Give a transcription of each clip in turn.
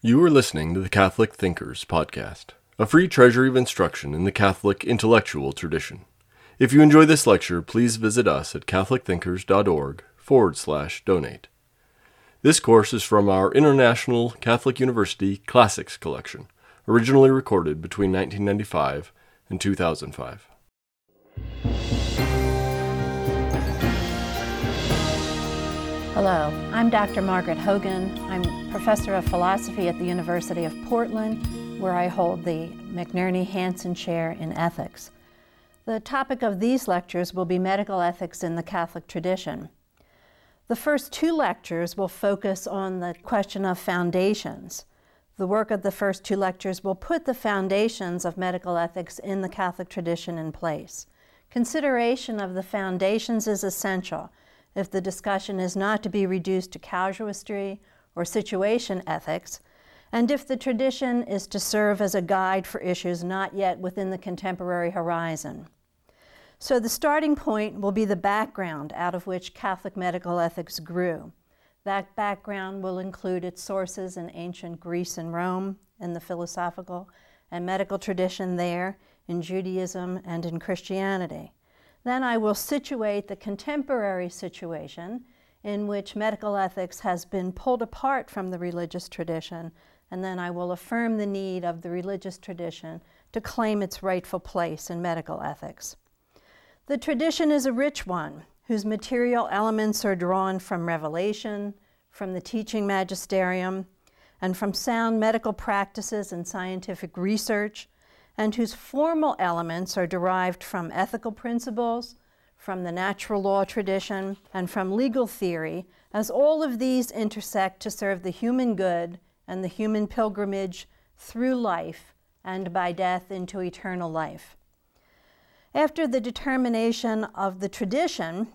You are listening to the Catholic Thinkers Podcast, a free treasury of instruction in the Catholic intellectual tradition. If you enjoy this lecture, please visit us at catholicthinkers.org forward slash donate. This course is from our International Catholic University Classics Collection, originally recorded between 1995 and 2005. Hello, I'm Dr. Margaret Hogan. I'm professor of philosophy at the University of Portland, where I hold the McNerney Hanson Chair in Ethics. The topic of these lectures will be medical ethics in the Catholic tradition. The first two lectures will focus on the question of foundations. The work of the first two lectures will put the foundations of medical ethics in the Catholic tradition in place. Consideration of the foundations is essential if the discussion is not to be reduced to casuistry or situation ethics, and if the tradition is to serve as a guide for issues not yet within the contemporary horizon. So, the starting point will be the background out of which Catholic medical ethics grew. That background will include its sources in ancient Greece and Rome, in the philosophical and medical tradition there, in Judaism, and in Christianity. Then I will situate the contemporary situation in which medical ethics has been pulled apart from the religious tradition, and then I will affirm the need of the religious tradition to claim its rightful place in medical ethics. The tradition is a rich one, whose material elements are drawn from revelation, from the teaching magisterium, and from sound medical practices and scientific research, and whose formal elements are derived from ethical principles, from the natural law tradition, and from legal theory, as all of these intersect to serve the human good and the human pilgrimage through life and by death into eternal life. After the determination of the tradition,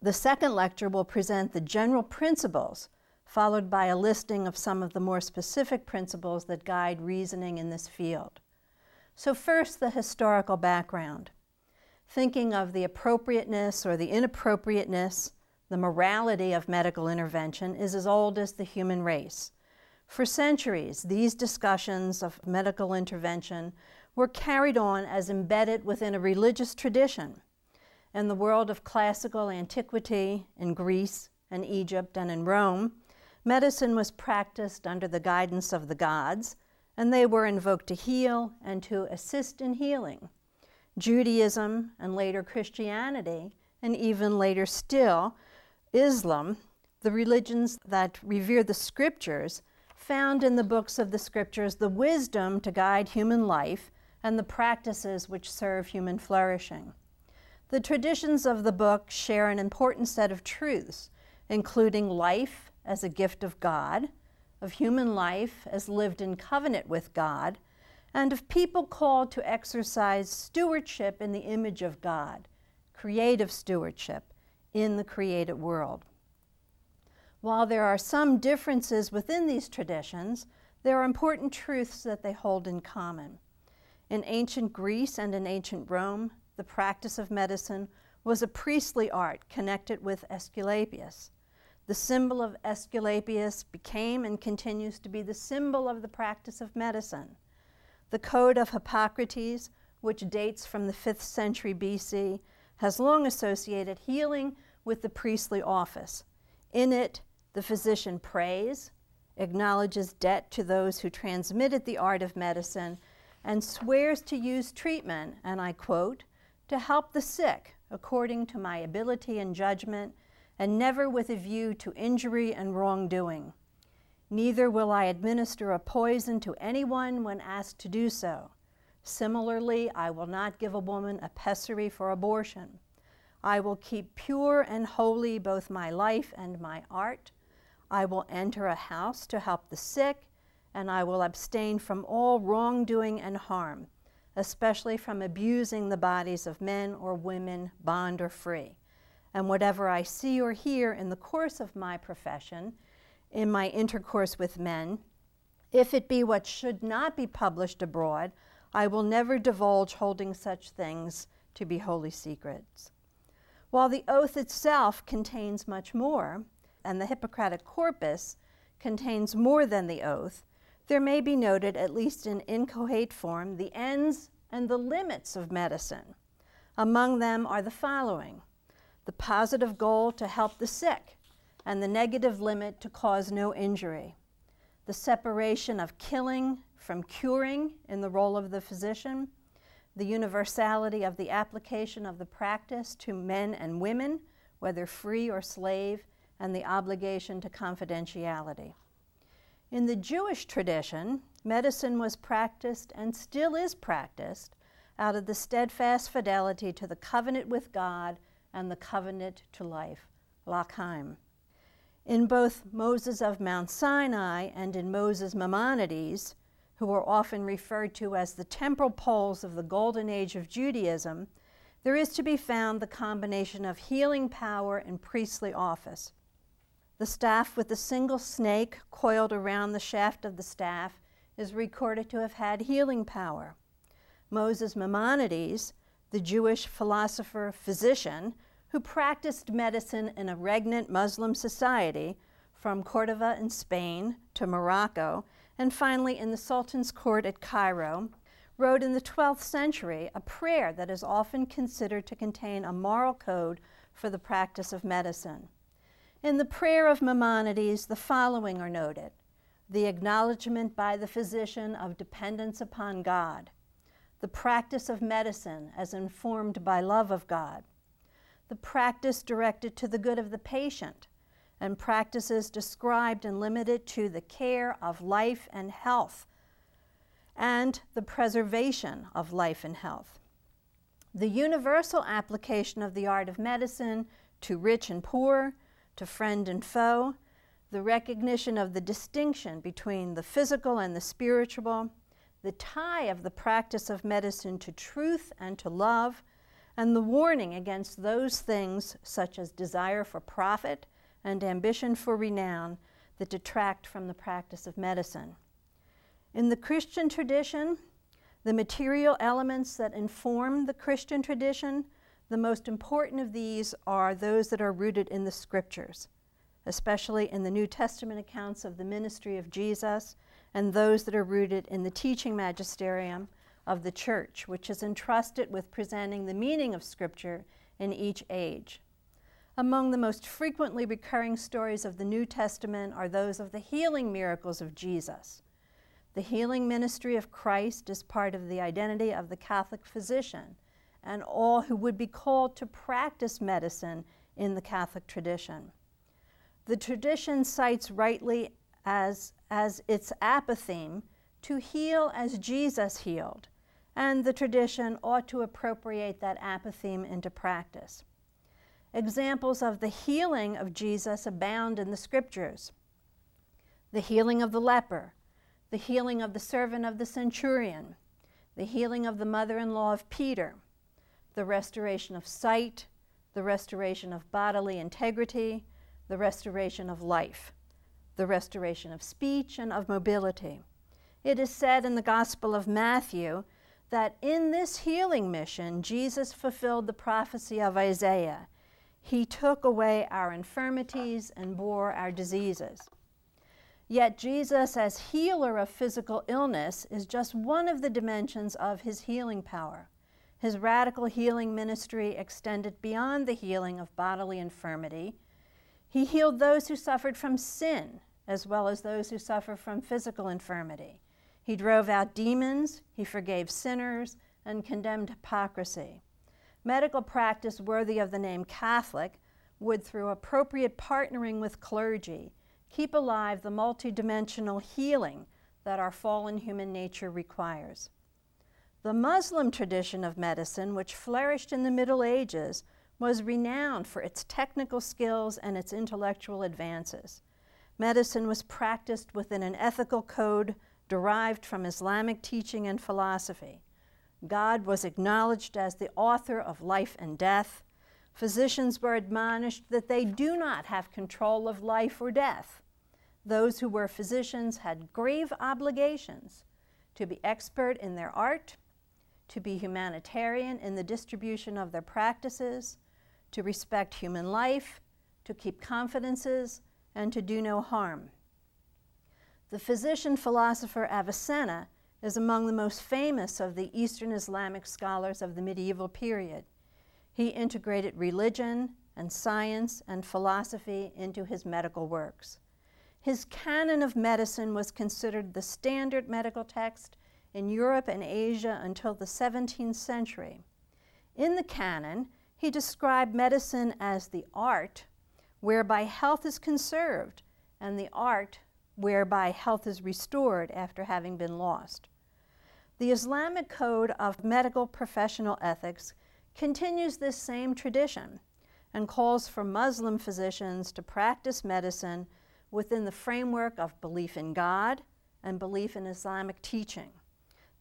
the second lecture will present the general principles, followed by a listing of some of the more specific principles that guide reasoning in this field. So, first, the historical background. Thinking of the appropriateness or the inappropriateness, the morality of medical intervention is as old as the human race. For centuries, these discussions of medical intervention were carried on as embedded within a religious tradition. In the world of classical antiquity, in Greece and Egypt and in Rome, medicine was practiced under the guidance of the gods and they were invoked to heal and to assist in healing. Judaism and later Christianity, and even later still, Islam, the religions that revere the scriptures, found in the books of the scriptures the wisdom to guide human life and the practices which serve human flourishing. The traditions of the book share an important set of truths, including life as a gift of God of human life as lived in covenant with God, and of people called to exercise stewardship in the image of God, creative stewardship in the created world. While there are some differences within these traditions, there are important truths that they hold in common. In ancient Greece and in ancient Rome, the practice of medicine was a priestly art connected with Aesculapius. The symbol of Aesculapius became and continues to be the symbol of the practice of medicine. The Code of Hippocrates, which dates from the 5th century BC, has long associated healing with the priestly office. In it, the physician prays, acknowledges debt to those who transmitted the art of medicine, and swears to use treatment, and I quote, to help the sick according to my ability and judgment and never with a view to injury and wrongdoing. Neither will I administer a poison to anyone when asked to do so. Similarly, I will not give a woman a pessary for abortion. I will keep pure and holy both my life and my art. I will enter a house to help the sick, and I will abstain from all wrongdoing and harm, especially from abusing the bodies of men or women, bond or free and whatever I see or hear in the course of my profession, in my intercourse with men, if it be what should not be published abroad, I will never divulge holding such things to be holy secrets. While the oath itself contains much more, and the Hippocratic corpus contains more than the oath, There may be noted, at least in inchoate form, the ends and the limits of medicine. Among them are the following the positive goal to help the sick, and the negative limit to cause no injury. The separation of killing from curing in the role of the physician, the universality of the application of the practice to men and women, whether free or slave, and the obligation to confidentiality. In the Jewish tradition, medicine was practiced and still is practiced out of the steadfast fidelity to the covenant with God and the covenant to life, L'chaim. In both Moses of Mount Sinai and in Moses Maimonides, who are often referred to as the temporal poles of the golden age of Judaism, there is to be found the combination of healing power and priestly office. The staff with the single snake coiled around the shaft of the staff is recorded to have had healing power. Moses Maimonides, the Jewish philosopher physician who practiced medicine in a regnant Muslim society from Cordova in Spain to Morocco, and finally in the Sultan's court at Cairo, wrote in the 12th century a prayer that is often considered to contain a moral code for the practice of medicine. In the prayer of Maimonides, the following are noted. The acknowledgement by the physician of dependence upon God, the practice of medicine as informed by love of God, the practice directed to the good of the patient, and practices described and limited to the care of life and health, and the preservation of life and health. The universal application of the art of medicine to rich and poor, to friend and foe, the recognition of the distinction between the physical and the spiritual, the tie of the practice of medicine to truth and to love, and the warning against those things such as desire for profit and ambition for renown that detract from the practice of medicine. In the Christian tradition, the material elements that inform the Christian tradition the most important of these are those that are rooted in the scriptures, especially in the New Testament accounts of the ministry of Jesus, and those that are rooted in the teaching magisterium of the church, which is entrusted with presenting the meaning of Scripture in each age. Among the most frequently recurring stories of the New Testament are those of the healing miracles of Jesus. The healing ministry of Christ is part of the identity of the Catholic physician and all who would be called to practice medicine in the Catholic tradition. The tradition cites rightly as, as its apothegm to heal as Jesus healed, and the tradition ought to appropriate that apothegm into practice. Examples of the healing of Jesus abound in the scriptures. The healing of the leper, the healing of the servant of the centurion, the healing of the mother in law of Peter, the restoration of sight, the restoration of bodily integrity, the restoration of life, the restoration of speech and of mobility. It is said in the Gospel of Matthew that in this healing mission, Jesus fulfilled the prophecy of Isaiah. He took away our infirmities and bore our diseases. Yet, Jesus, as healer of physical illness, is just one of the dimensions of his healing power. His radical healing ministry extended beyond the healing of bodily infirmity. He healed those who suffered from sin as well as those who suffer from physical infirmity. He drove out demons, he forgave sinners, and condemned hypocrisy. Medical practice worthy of the name Catholic would, through appropriate partnering with clergy, keep alive the multidimensional healing that our fallen human nature requires. The Muslim tradition of medicine, which flourished in the Middle Ages, was renowned for its technical skills and its intellectual advances. Medicine was practiced within an ethical code derived from Islamic teaching and philosophy. God was acknowledged as the author of life and death. Physicians were admonished that they do not have control of life or death. Those who were physicians had grave obligations to be expert in their art to be humanitarian in the distribution of their practices, to respect human life, to keep confidences, and to do no harm. The physician philosopher Avicenna is among the most famous of the Eastern Islamic scholars of the medieval period. He integrated religion and science and philosophy into his medical works. His canon of medicine was considered the standard medical text in Europe and Asia until the 17th century. In the canon, he described medicine as the art whereby health is conserved and the art whereby health is restored after having been lost. The Islamic Code of Medical Professional Ethics continues this same tradition and calls for Muslim physicians to practice medicine within the framework of belief in God and belief in Islamic teaching.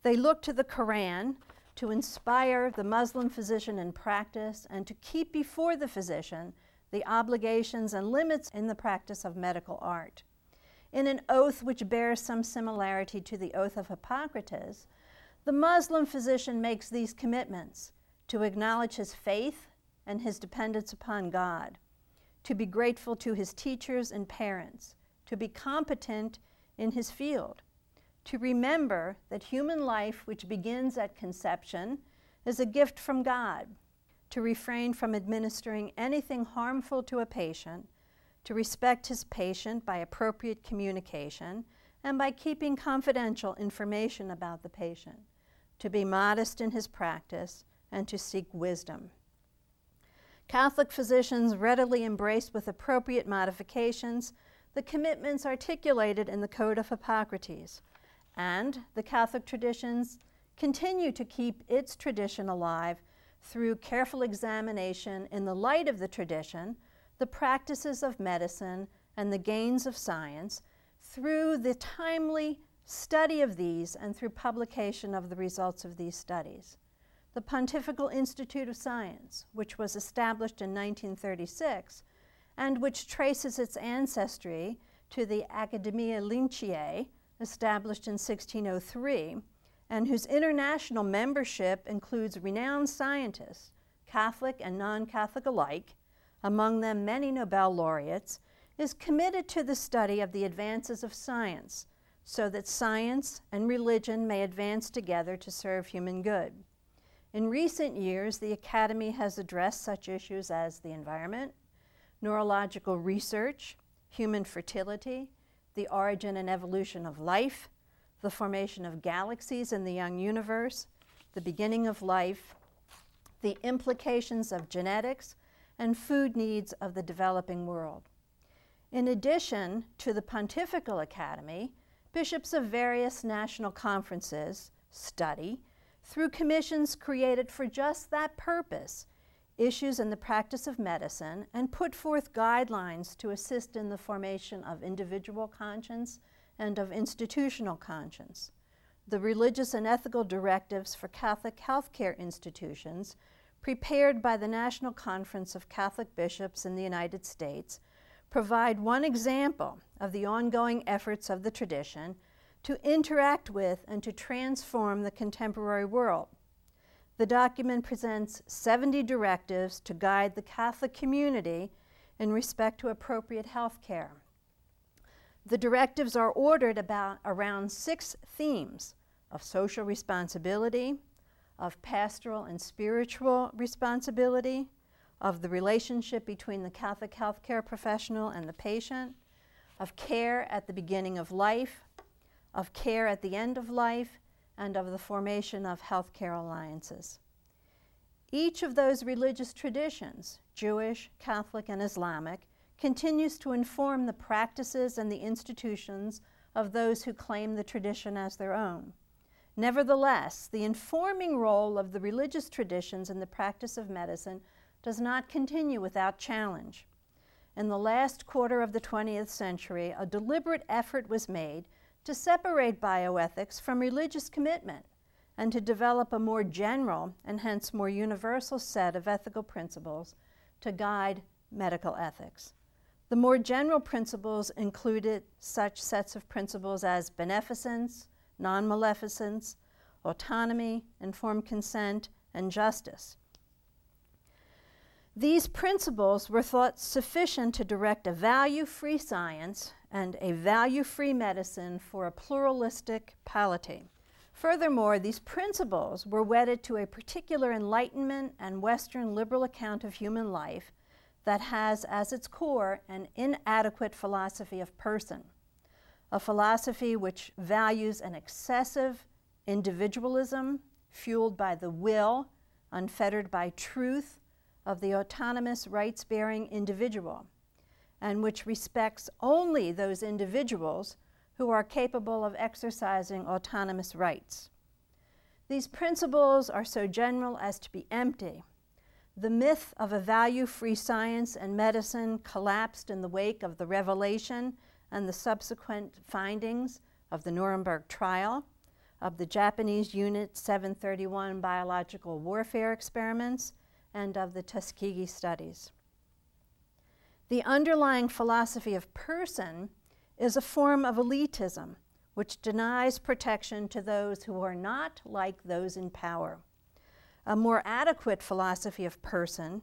They look to the Quran to inspire the Muslim physician in practice and to keep before the physician the obligations and limits in the practice of medical art. In an oath which bears some similarity to the oath of Hippocrates, the Muslim physician makes these commitments to acknowledge his faith and his dependence upon God, to be grateful to his teachers and parents, to be competent in his field, to remember that human life, which begins at conception, is a gift from God, to refrain from administering anything harmful to a patient, to respect his patient by appropriate communication, and by keeping confidential information about the patient to be modest in his practice, and to seek wisdom. Catholic physicians readily embraced with appropriate modifications the commitments articulated in the Code of Hippocrates, and the Catholic traditions continue to keep its tradition alive through careful examination in the light of the tradition, the practices of medicine, and the gains of science, through the timely study of these and through publication of the results of these studies. The Pontifical Institute of Science, which was established in 1936 and which traces its ancestry to the Academia Lincei, established in 1603, and whose international membership includes renowned scientists, Catholic and non Catholic alike, among them many Nobel laureates, is committed to the study of the advances of science so that science and religion may advance together to serve human good. In recent years, the Academy has addressed such issues as the environment, neurological research, human fertility, the origin and evolution of life, the formation of galaxies in the young universe, the beginning of life, the implications of genetics, and food needs of the developing world. In addition to the Pontifical Academy, bishops of various national conferences study, through commissions created for just that purpose, issues in the practice of medicine and put forth guidelines to assist in the formation of individual conscience and of institutional conscience. The religious and ethical directives for Catholic healthcare institutions, prepared by the National Conference of Catholic Bishops in the United States, provide one example of the ongoing efforts of the tradition to interact with and to transform the contemporary world. The document presents 70 directives to guide the Catholic community in respect to appropriate health care. The directives are ordered about around six themes of social responsibility, of pastoral and spiritual responsibility, of the relationship between the Catholic healthcare professional and the patient, of care at the beginning of life, of care at the end of life, and of the formation of healthcare alliances. Each of those religious traditions, Jewish, Catholic, and Islamic, continues to inform the practices and the institutions of those who claim the tradition as their own. Nevertheless, the informing role of the religious traditions in the practice of medicine does not continue without challenge. In the last quarter of the 20th century, a deliberate effort was made to separate bioethics from religious commitment and to develop a more general and hence more universal set of ethical principles to guide medical ethics. The more general principles included such sets of principles as beneficence, non maleficence, autonomy, informed consent, and justice. These principles were thought sufficient to direct a value free science and a value free medicine for a pluralistic polity. Furthermore, these principles were wedded to a particular Enlightenment and Western liberal account of human life that has as its core an inadequate philosophy of person, a philosophy which values an excessive individualism fueled by the will, unfettered by truth, of the autonomous rights bearing individual, and which respects only those individuals who are capable of exercising autonomous rights. These principles are so general as to be empty. The myth of a value free science and medicine collapsed in the wake of the revelation and the subsequent findings of the Nuremberg trial, of the Japanese Unit 731 biological warfare experiments, and of the Tuskegee studies. The underlying philosophy of person is a form of elitism which denies protection to those who are not like those in power. A more adequate philosophy of person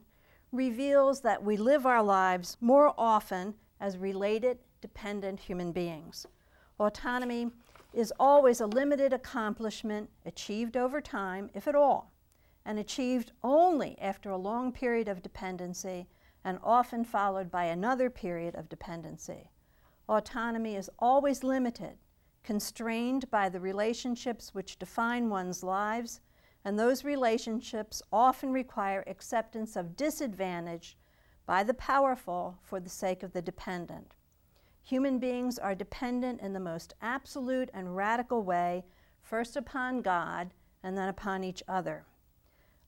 reveals that we live our lives more often as related, dependent human beings. Autonomy is always a limited accomplishment achieved over time, if at all and achieved only after a long period of dependency and often followed by another period of dependency. Autonomy is always limited, constrained by the relationships which define one's lives, and those relationships often require acceptance of disadvantage by the powerful for the sake of the dependent. Human beings are dependent in the most absolute and radical way, first upon God and then upon each other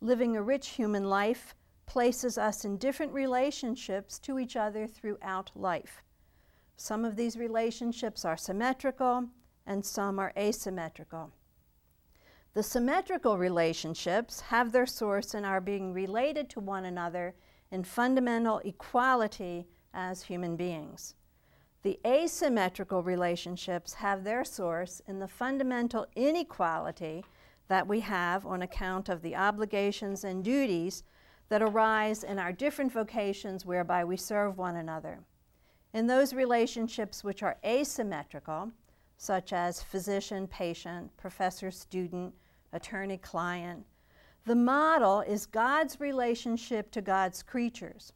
living a rich human life places us in different relationships to each other throughout life. Some of these relationships are symmetrical and some are asymmetrical. The symmetrical relationships have their source in our being related to one another in fundamental equality as human beings. The asymmetrical relationships have their source in the fundamental inequality that we have on account of the obligations and duties that arise in our different vocations whereby we serve one another. In those relationships which are asymmetrical, such as physician patient, professor student, attorney client, the model is God's relationship to God's creatures.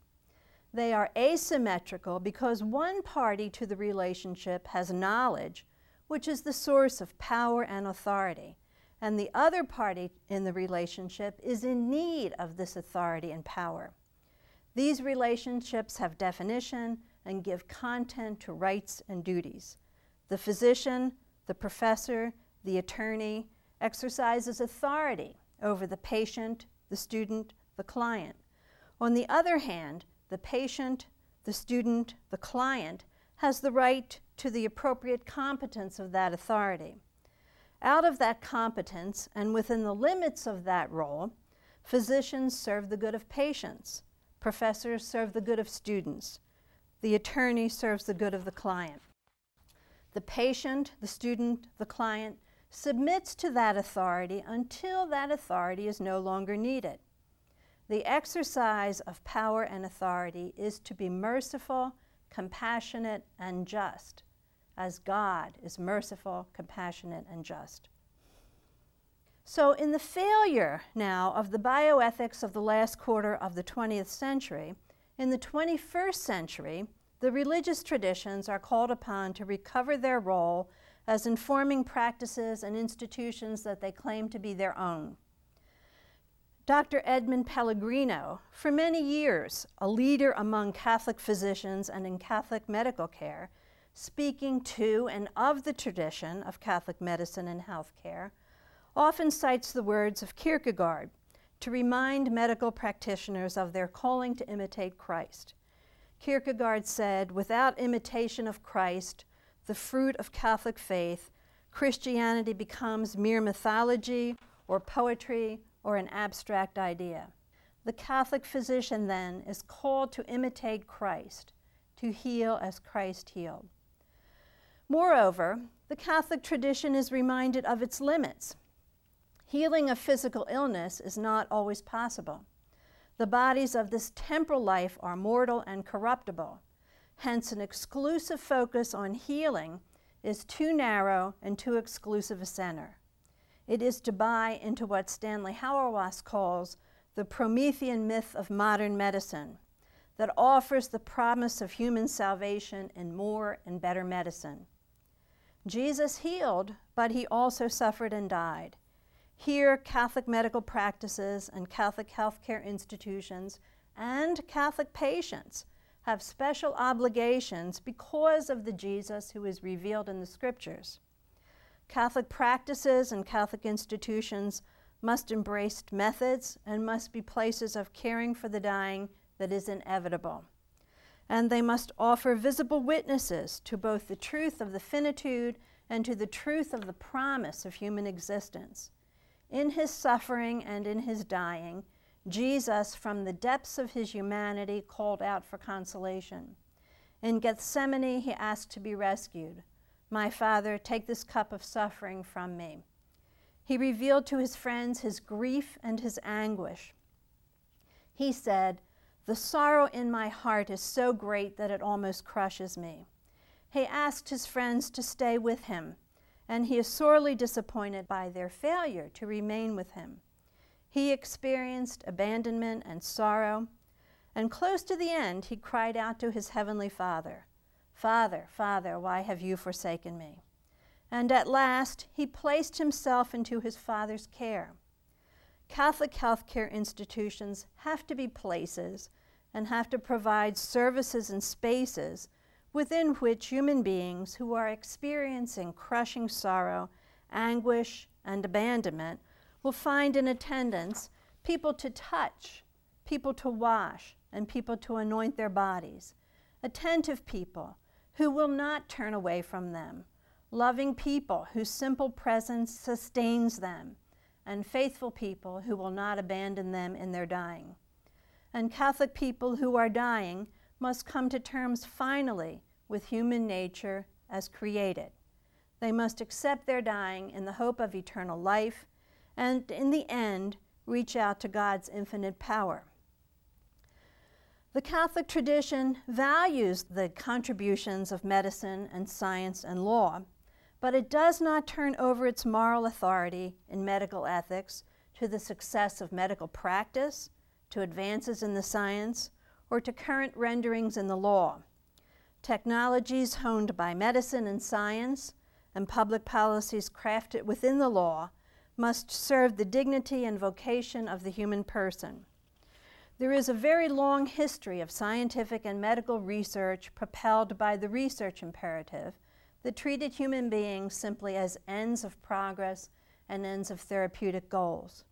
They are asymmetrical because one party to the relationship has knowledge, which is the source of power and authority and the other party in the relationship is in need of this authority and power. These relationships have definition and give content to rights and duties. The physician, the professor, the attorney exercises authority over the patient, the student, the client. On the other hand, the patient, the student, the client has the right to the appropriate competence of that authority. Out of that competence and within the limits of that role, physicians serve the good of patients, professors serve the good of students, the attorney serves the good of the client. The patient, the student, the client submits to that authority until that authority is no longer needed. The exercise of power and authority is to be merciful, compassionate, and just as God is merciful, compassionate, and just. So, in the failure now of the bioethics of the last quarter of the 20th century, in the 21st century, the religious traditions are called upon to recover their role as informing practices and institutions that they claim to be their own. Dr. Edmund Pellegrino, for many years a leader among Catholic physicians and in Catholic medical care, speaking to and of the tradition of Catholic medicine and healthcare, often cites the words of Kierkegaard to remind medical practitioners of their calling to imitate Christ. Kierkegaard said, Without imitation of Christ, the fruit of Catholic faith, Christianity becomes mere mythology or poetry or an abstract idea. The Catholic physician, then, is called to imitate Christ, to heal as Christ healed. Moreover, the Catholic tradition is reminded of its limits. Healing of physical illness is not always possible. The bodies of this temporal life are mortal and corruptible. Hence, an exclusive focus on healing is too narrow and too exclusive a center. It is to buy into what Stanley Hauerwas calls the Promethean myth of modern medicine that offers the promise of human salvation in more and better medicine. Jesus healed, but he also suffered and died. Here, Catholic medical practices and Catholic healthcare institutions and Catholic patients have special obligations because of the Jesus who is revealed in the Scriptures. Catholic practices and Catholic institutions must embrace methods and must be places of caring for the dying that is inevitable. And they must offer visible witnesses to both the truth of the finitude and to the truth of the promise of human existence. In his suffering and in his dying, Jesus, from the depths of his humanity, called out for consolation. In Gethsemane, he asked to be rescued. My Father, take this cup of suffering from me. He revealed to his friends his grief and his anguish. He said, The sorrow in my heart is so great that it almost crushes me. He asked his friends to stay with him and he is sorely disappointed by their failure to remain with him. He experienced abandonment and sorrow, and close to the end, he cried out to his heavenly Father, Father, Father, why have you forsaken me? And at last, he placed himself into his Father's care. Catholic healthcare institutions have to be places and have to provide services and spaces within which human beings who are experiencing crushing sorrow, anguish, and abandonment will find in attendance people to touch, people to wash, and people to anoint their bodies, attentive people who will not turn away from them, loving people whose simple presence sustains them, and faithful people who will not abandon them in their dying. And Catholic people who are dying must come to terms finally with human nature as created. They must accept their dying in the hope of eternal life and, in the end, reach out to God's infinite power. The Catholic tradition values the contributions of medicine and science and law, but it does not turn over its moral authority in medical ethics to the success of medical practice, to advances in the science, or to current renderings in the law. Technologies honed by medicine and science and public policies crafted within the law must serve the dignity and vocation of the human person. There is a very long history of scientific and medical research propelled by the research imperative that treated human beings simply as ends of progress and ends of therapeutic goals.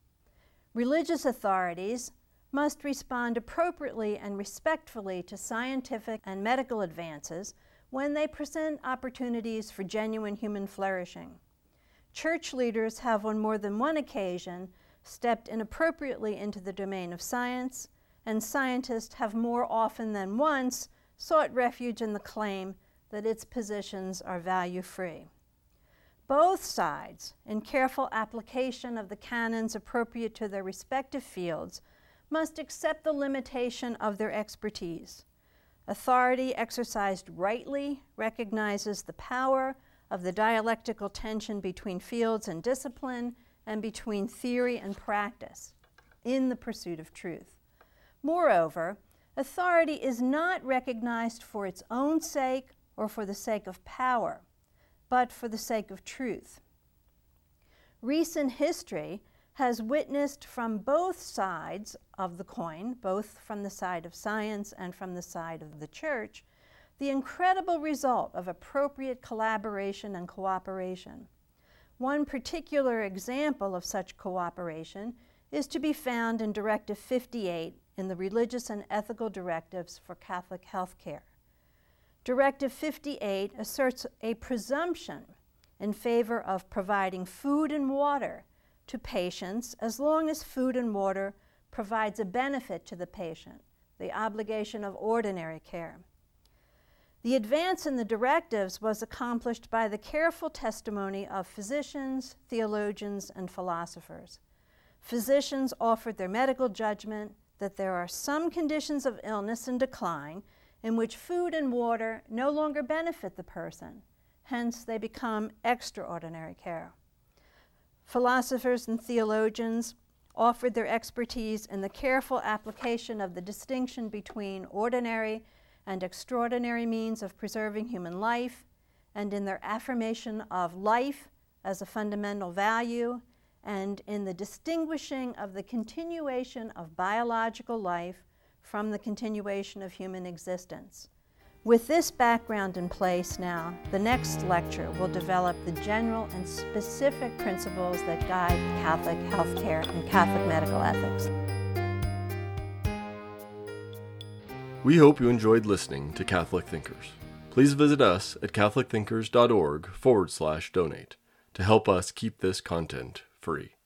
Religious authorities must respond appropriately and respectfully to scientific and medical advances when they present opportunities for genuine human flourishing. Church leaders have on more than one occasion stepped inappropriately into the domain of science, and scientists have more often than once sought refuge in the claim that its positions are value free. Both sides, in careful application of the canons appropriate to their respective fields, must accept the limitation of their expertise. Authority exercised rightly recognizes the power of the dialectical tension between fields and discipline and between theory and practice in the pursuit of truth. Moreover, authority is not recognized for its own sake or for the sake of power, but for the sake of truth. Recent history has witnessed from both sides of the coin, both from the side of science and from the side of the church, the incredible result of appropriate collaboration and cooperation. One particular example of such cooperation is to be found in Directive 58 in the Religious and Ethical Directives for Catholic Health Care. Directive 58 asserts a presumption in favor of providing food and water to patients as long as food and water provides a benefit to the patient, the obligation of ordinary care. The advance in the directives was accomplished by the careful testimony of physicians, theologians, and philosophers. Physicians offered their medical judgment, that there are some conditions of illness and decline in which food and water no longer benefit the person, hence, they become extraordinary care. Philosophers and theologians offered their expertise in the careful application of the distinction between ordinary and extraordinary means of preserving human life, and in their affirmation of life as a fundamental value, and in the distinguishing of the continuation of biological life from the continuation of human existence. With this background in place now, the next lecture will develop the general and specific principles that guide Catholic healthcare and Catholic medical ethics. We hope you enjoyed listening to Catholic Thinkers. Please visit us at catholicthinkers.org forward slash donate to help us keep this content free.